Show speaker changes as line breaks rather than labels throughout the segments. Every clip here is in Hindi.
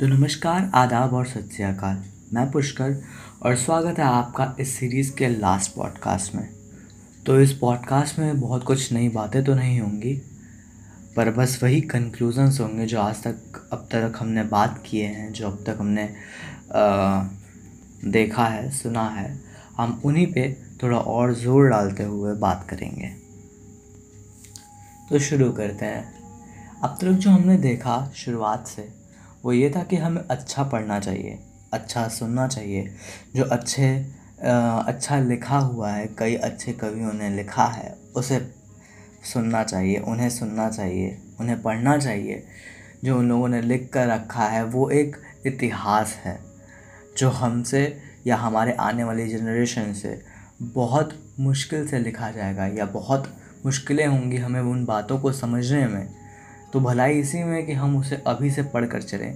तो नमस्कार आदाब और सत श्रीकाल मैं पुष्कर और स्वागत है आपका इस सीरीज़ के लास्ट पॉडकास्ट में। तो इस पॉडकास्ट में बहुत कुछ नई बातें तो नहीं होंगी पर बस वही कंक्लूजन्स होंगे जो आज तक अब तक हमने बात किए हैं जो अब तक हमने आ, देखा है सुना है। हम उन्हीं पे थोड़ा और ज़ोर डालते हुए बात करेंगे। तो शुरू करते हैं। अब तक जो हमने देखा शुरुआत से वो ये था कि हमें अच्छा पढ़ना चाहिए अच्छा सुनना चाहिए। जो अच्छे अच्छा लिखा हुआ है, कई अच्छे कवियों ने लिखा है, उसे सुनना चाहिए, उन्हें सुनना चाहिए, उन्हें पढ़ना चाहिए। जो उन लोगों ने लिख कर रखा है, वो एक इतिहास है, जो हमसे या हमारे आने वाली जनरेशन से बहुत मुश्किल से लिखा जाएगा या बहुत मुश्किलें होंगी हमें उन बातों को समझने में। तो भलाई इसी में कि हम उसे अभी से पढ़ कर चलें,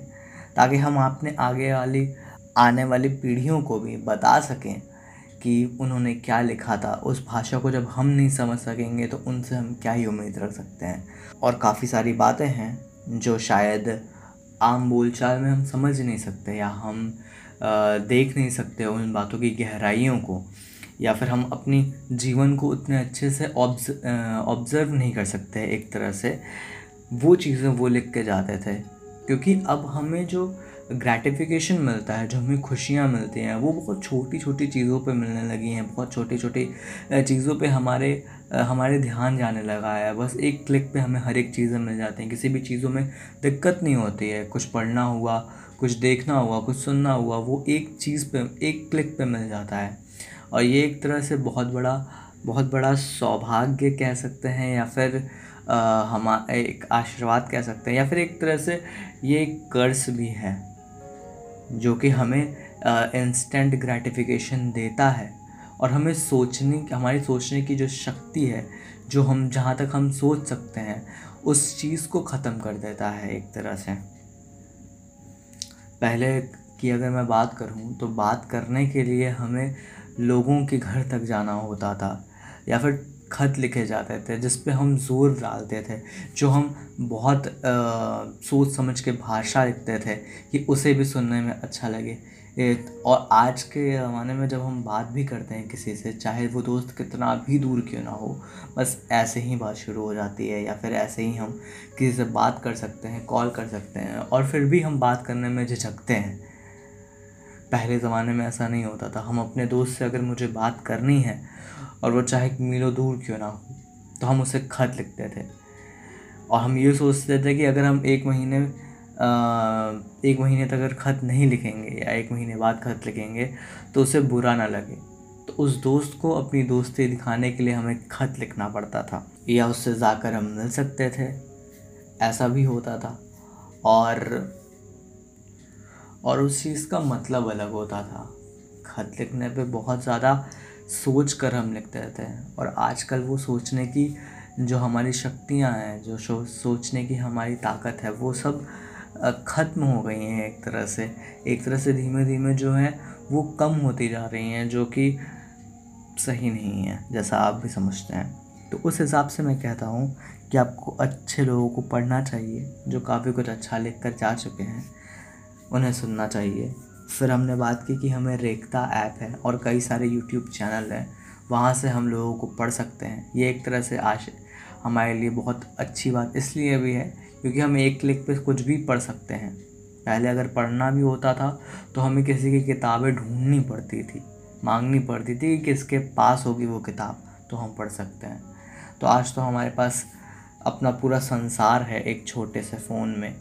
ताकि हम अपने आगे वाली, आने वाली पीढ़ियों को भी बता सकें कि उन्होंने क्या लिखा था। उस भाषा को जब हम नहीं समझ सकेंगे तो उनसे हम क्या ही उम्मीद रख सकते हैं। और काफ़ी सारी बातें हैं, जो शायद आम बोलचाल में हम समझ नहीं सकते, या हम देख नहीं सकते उन बातों की गहराइयों को, या फिर हम अपनी जीवन को उतने अच्छे से ऑब्ज़र्व नहीं कर सकते एक तरह से। वो चीज़ें वो लिख के जाते थे, क्योंकि अब हमें जो ग्रैटिफिकेशन मिलता है, जो हमें खुशियाँ मिलती हैं, वो बहुत छोटी छोटी चीज़ों पे मिलने लगी हैं, बहुत छोटी छोटी चीज़ों पे हमारे हमारे ध्यान जाने लगा है। बस एक क्लिक पे हमें हर एक चीज़ें मिल जाती हैं। किसी भी चीज़ों में दिक्कत नहीं होती है। कुछ पढ़ना हुआ, कुछ देखना हुआ, कुछ सुनना हुआ, वो एक चीज़ पे, एक क्लिक पे मिल जाता है। और ये एक तरह से बहुत बड़ा बहुत बड़ा सौभाग्य कह सकते हैं या फिर हम एक आशीर्वाद कह सकते हैं, या फिर एक तरह से ये एक कर्स भी है, जो कि हमें इंस्टेंट ग्रेटिफिकेशन देता है। और हमें सोचने, हमारी सोचने की जो शक्ति है, जो हम, जहाँ तक हम सोच सकते हैं, उस चीज़ को ख़त्म कर देता है एक तरह से। पहले की अगर मैं बात करूँ तो बात करने के लिए हमें लोगों के घर तक जाना होता था, या फिर खत लिखे जाते थे जिस पे हम ज़ोर डालते थे जो हम बहुत आ, सोच समझ के भाषा लिखते थे कि उसे भी सुनने में अच्छा लगे। और आज के ज़माने में जब हम बात भी करते हैं किसी से चाहे वो दोस्त कितना भी दूर क्यों ना हो बस ऐसे ही बात शुरू हो जाती है या फिर ऐसे ही हम किसी से बात कर सकते हैं कॉल कर सकते हैं और फिर भी हम बात करने में झिझकते हैं। पहले ज़माने में ऐसा नहीं होता था। हम अपने दोस्त से अगर मुझे बात करनी है और वो चाहे मीलों दूर क्यों ना हो तो हम उसे खत लिखते थे। और हम ये सोचते थे कि अगर हम एक महीने एक महीने तक अगर ख़त नहीं लिखेंगे या एक महीने बाद ख़त लिखेंगे तो उसे बुरा ना लगे। तो उस दोस्त को अपनी दोस्ती दिखाने के लिए हमें ख़त लिखना पड़ता था, या उससे जाकर हम मिल सकते थे। ऐसा भी होता था। और और उस चीज़ का मतलब अलग होता था। ख़त लिखने पे बहुत ज़्यादा सोच कर हम लिखते रहते हैं। और आजकल वो सोचने की जो हमारी शक्तियाँ हैं, जो सोचने की हमारी ताकत है, वो सब ख़त्म हो गई हैं एक तरह से। एक तरह से धीमे धीमे जो है, वो कम होती जा रही हैं, जो कि सही नहीं है, जैसा आप भी समझते हैं। तो उस हिसाब से मैं कहता हूँ कि आपको अच्छे लोगों को पढ़ना चाहिए, जो काफ़ी कुछ अच्छा लिख कर जा चुके हैं। उन्हें सुनना चाहिए। फिर हमने बात की कि हमें रेखता ऐप है और कई सारे यूट्यूब चैनल हैं। वहाँ से हम लोगों को पढ़ सकते हैं। ये एक तरह से आश हमारे लिए बहुत अच्छी बात इसलिए भी है क्योंकि हम एक क्लिक पे कुछ भी पढ़ सकते हैं। पहले अगर पढ़ना भी होता था तो हमें किसी की किताबें ढूंढनी पड़ती थी, मांगनी पड़ती थी कि किसके पास होगी वो किताब तो हम पढ़ सकते हैं। तो आज तो हमारे पास अपना पूरा संसार है एक छोटे से फ़ोन में।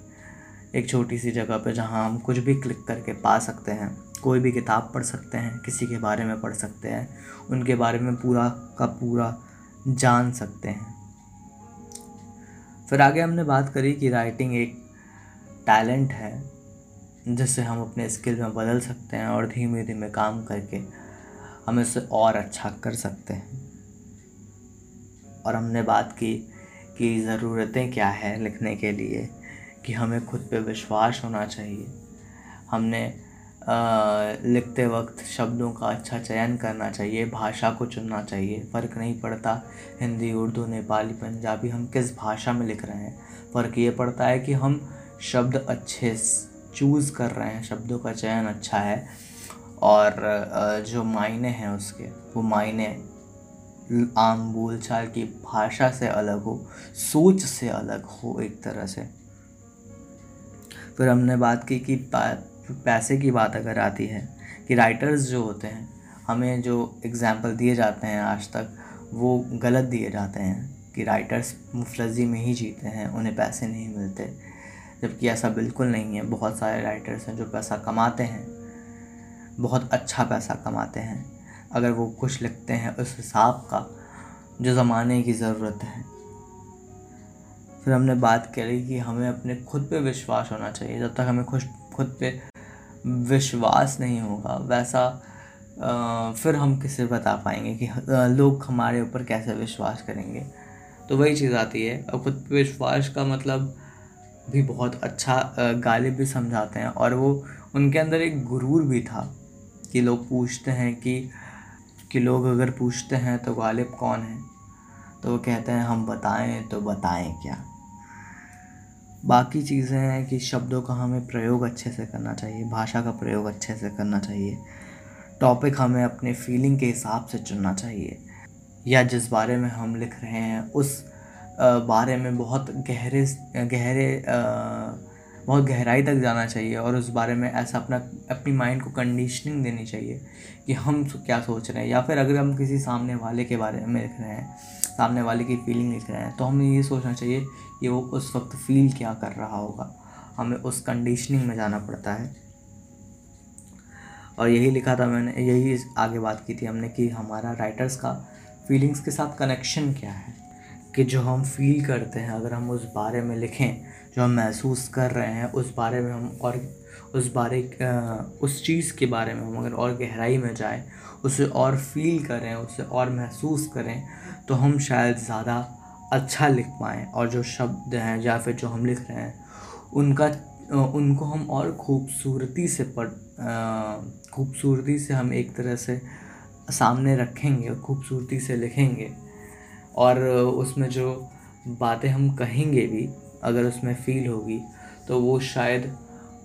एक छोटी सी जगह पे जहाँ हम कुछ भी क्लिक करके पा सकते हैं, कोई भी किताब पढ़ सकते हैं, किसी के बारे में पढ़ सकते हैं, उनके बारे में पूरा का पूरा जान सकते हैं। फिर आगे हमने बात करी कि राइटिंग एक टैलेंट है जिससे हम अपने स्किल में बदल सकते हैं और धीमे धीमे काम करके हम इसे और अच्छा कर सकते हैं। और हमने बात की कि ज़रूरतें क्या है लिखने के लिए कि हमें खुद पे विश्वास होना चाहिए। हमने लिखते वक्त शब्दों का अच्छा चयन करना चाहिए, भाषा को चुनना चाहिए। फ़र्क नहीं पड़ता हिंदी, उर्दू, नेपाली, पंजाबी हम किस भाषा में लिख रहे हैं। फ़र्क ये पड़ता है कि हम शब्द अच्छे चूज़ कर रहे हैं, शब्दों का चयन अच्छा है और जो मायने हैं उसके, वो मायने आम बोलचाल की भाषा से अलग हो, सोच से अलग हो एक तरह से। फिर हमने बात की कि पैसे की बात अगर आती है, कि राइटर्स जो होते हैं, हमें जो एग्ज़ाम्पल दिए जाते हैं आज तक, वो गलत दिए जाते हैं कि राइटर्स मुफलजी में ही जीते हैं, उन्हें पैसे नहीं मिलते। जबकि ऐसा बिल्कुल नहीं है, बहुत सारे राइटर्स हैं जो पैसा कमाते हैं, बहुत अच्छा पैसा कमाते हैं। अगर वो कुछ लिखते हैं उस हिसाब का, जो ज़माने की ज़रूरत है फिर हमने बात करी कि हमें अपने खुद पे विश्वास होना चाहिए। जब तक हमें खुश खुद पे विश्वास नहीं होगा वैसा आ, फिर हम किसे बता पाएँगे कि लोग हमारे ऊपर कैसे विश्वास करेंगे? तो वही चीज़ आती है। और खुद पे विश्वास का मतलब भी बहुत अच्छा गालिब भी समझाते हैं और वो उनके अंदर एक गुरूर भी था कि लोग पूछते हैं कि कि लोग अगर पूछते हैं तो गालिब कौन है? तो वो कहते हैं हम बताएँ तो बताएँ क्या? बाकी चीज़ें हैं कि शब्दों का हमें प्रयोग अच्छे से करना चाहिए, भाषा का प्रयोग अच्छे से करना चाहिए टॉपिक हमें अपने फीलिंग के हिसाब से चुनना चाहिए, या जिस बारे में हम लिख रहे हैं, उस बारे में बहुत गहरे गहरे बहुत गहराई तक जाना चाहिए और उस बारे में ऐसा अपना, अपनी माइंड को कंडीशनिंग देनी चाहिए कि हम क्या सोच रहे हैं, या फिर अगर हम किसी सामने वाले के बारे में लिख रहे हैं सामने वाले की फीलिंग लिख रहे हैं। तो हमें ये सोचना चाहिए कि वो उस वक्त फील क्या कर रहा होगा। हमें उस कंडीशनिंग में जाना पड़ता है। और यही लिखा था मैंने, यही आगे बात की थी हमने कि हमारा राइटर्स का फीलिंग्स के साथ कनेक्शन क्या है। कि जो हम फील करते हैं, अगर हम उस बारे में लिखें, जो हम महसूस कर रहे हैं, उस बारे में हम और उस बारे उस चीज़ के बारे में हम अगर और गहराई में जाएँ, उसे और फील करें, उसे और महसूस करें तो हम शायद ज़्यादा अच्छा लिख पाएँ और जो शब्द हैं या फिर जो हम लिख रहे हैं, उनका उनको हम और खूबसूरती से पढ़ खूबसूरती से हम एक तरह से सामने रखेंगे और खूबसूरती से लिखेंगे। और उसमें जो बातें हम कहेंगे भी, अगर उसमें फ़ील होगी तो वो शायद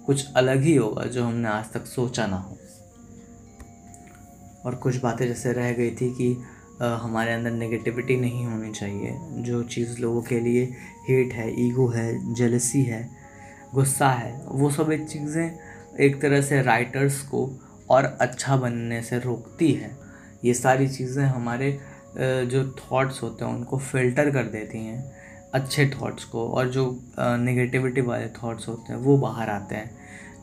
कुछ अलग ही होगा जो हमने आज तक सोचा ना हो। और कुछ बातें जैसे रह गई थी कि हमारे अंदर नेगेटिविटी नहीं होनी चाहिए। जो चीज़ लोगों के लिए हेट है ईगो है जेलसी है, गुस्सा है, वो सब एक चीज़ें एक तरह से राइटर्स को और अच्छा बनने से रोकती है। ये सारी चीज़ें हमारे जो थॉट्स होते हैं, उनको फ़िल्टर कर देती हैं, अच्छे थॉट्स को और जो नेगेटिविटी वाले थॉट्स होते हैं, वो बाहर आते हैं,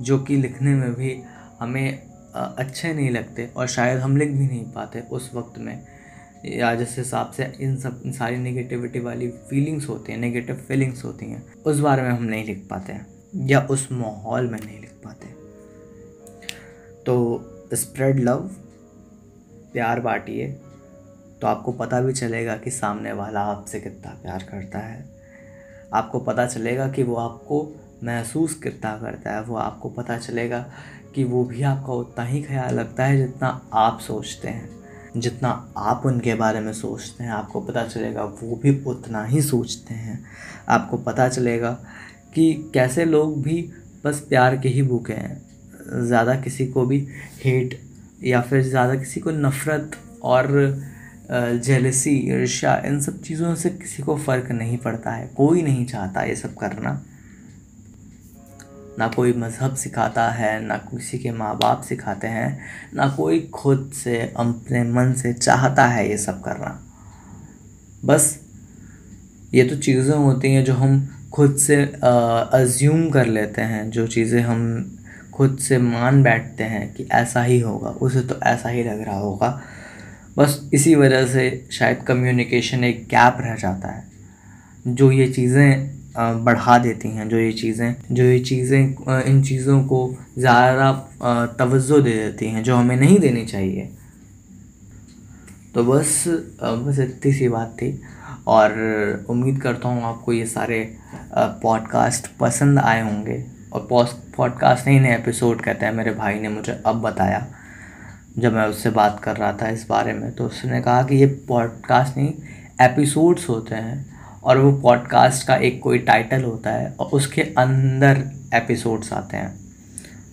जो कि लिखने में भी हमें अच्छे नहीं लगते और शायद हम लिख भी नहीं पाते उस वक्त में। या जिस हिसाब से इन सब, इन सारी नेगेटिविटी वाली फीलिंग्स होती हैं नेगेटिव फीलिंग्स होती हैं, उस बारे में हम नहीं लिख पाते हैं, या उस माहौल में नहीं लिख पाते तो स्प्रेड लव प्यार बांटिए तो आपको पता भी चलेगा कि सामने वाला आपसे कितना प्यार करता है। आपको पता चलेगा कि वो आपको महसूस कितना करता है, वो आपको पता चलेगा कि वो भी आपका उतना ही ख्याल रखता है जितना आप सोचते हैं। जितना आप उनके बारे में सोचते हैं, आपको पता चलेगा, वो भी उतना ही सोचते हैं। आपको पता चलेगा कि कैसे लोग भी बस प्यार के ही भूखे हैं। ज़्यादा किसी को भी हेट या फिर ज़्यादा किसी को नफ़रत और जेलसी ईर्ष्या, इन सब चीज़ों से किसी को फ़र्क नहीं पड़ता है। कोई नहीं चाहता ये सब करना। ना कोई मज़हब सिखाता है, ना किसी के माँ बाप सिखाते हैं, ना कोई खुद से, अपने मन से चाहता है ये सब करना। बस ये तो चीज़ें होती हैं जो हम खुद से अज्यूम कर लेते हैं, जो चीज़ें हम खुद से मान बैठते हैं कि ऐसा ही होगा, उसे तो ऐसा ही लग रहा होगा। बस इसी वजह से शायद कम्युनिकेशन एक गैप रह जाता है। जो ये चीज़ें बढ़ा देती हैं जो ये चीज़ें, जो ये चीज़ें इन चीज़ों को ज़्यादा तवज्जो दे देती हैं जो हमें नहीं देनी चाहिए। तो बस बस इतनी सी बात थी और उम्मीद करता हूँ आपको ये सारे पॉडकास्ट पसंद आए होंगे और पॉडकास्ट नहीं, नए एपिसोड कहते हैं, मेरे भाई ने मुझे अब बताया जब मैं उससे बात कर रहा था इस बारे में। तो उसने कहा कि ये पॉडकास्ट नहीं, एपिसोड्स होते हैं। और वो पॉडकास्ट का एक कोई टाइटल होता है और उसके अंदर एपिसोड्स आते हैं।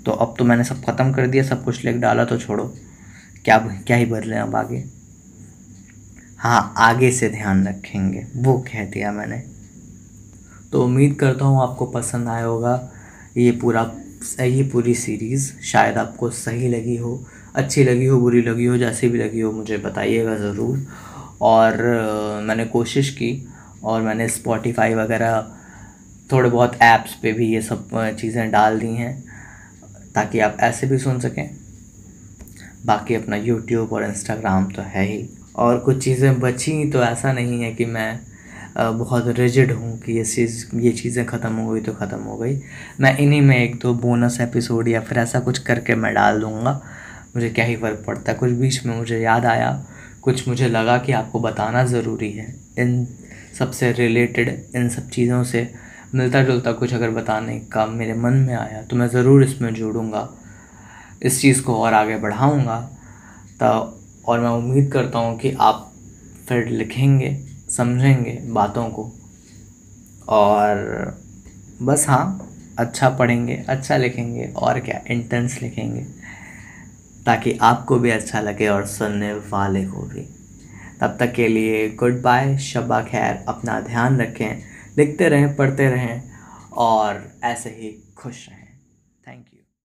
तो अब तो मैंने सब ख़त्म कर दिया, सब कुछ लिख डाला तो छोड़ो। क्या क्या ही बदले अब आगे? हाँ आगे से ध्यान रखेंगे, वो कह दिया मैंने। तो उम्मीद करता हूँ आपको पसंद आया होगा ये पूरा, ये पूरी सीरीज़ शायद आपको सही लगी हो, अच्छी लगी हो, बुरी लगी हो, जैसी भी लगी हो, मुझे बताइएगा ज़रूर। और मैंने कोशिश की और मैंने स्पॉटिफाई वगैरह थोड़े बहुत ऐप्स पे भी ये सब चीज़ें डाल दी हैं, ताकि आप ऐसे भी सुन सकें। बाकी अपना यूट्यूब और इंस्टाग्राम तो है ही। और कुछ चीज़ें बची तो ऐसा नहीं है कि मैं बहुत रिजिड हूँ कि ये चीज़, ये चीज़ें ख़त्म हो गई तो ख़त्म हो गई। मैं इन्हीं में एक दो बोनस एपिसोड या फिर ऐसा कुछ करके मैं डाल दूँगा। मुझे क्या ही फ़र्क पड़ता। है कुछ बीच में मुझे याद आया। कुछ मुझे लगा कि आपको बताना ज़रूरी है। इन सबसे रिलेटेड इन सब चीज़ों से मिलता जुलता कुछ अगर बताने का मेरे मन में आया तो मैं ज़रूर इसमें जोड़ूँगा। इस चीज़ को और आगे बढ़ाऊँगा। तो और मैं उम्मीद करता हूँ कि आप फिर लिखेंगे, समझेंगे बातों को। और बस हाँ अच्छा पढ़ेंगे अच्छा लिखेंगे और क्या इंटेंस लिखेंगे, ताकि आपको भी अच्छा लगे और सुनने वाले को भी। तब तक के लिए गुड बाय शबा खैर, अपना ध्यान रखें, लिखते रहें, पढ़ते रहें और ऐसे ही खुश रहें।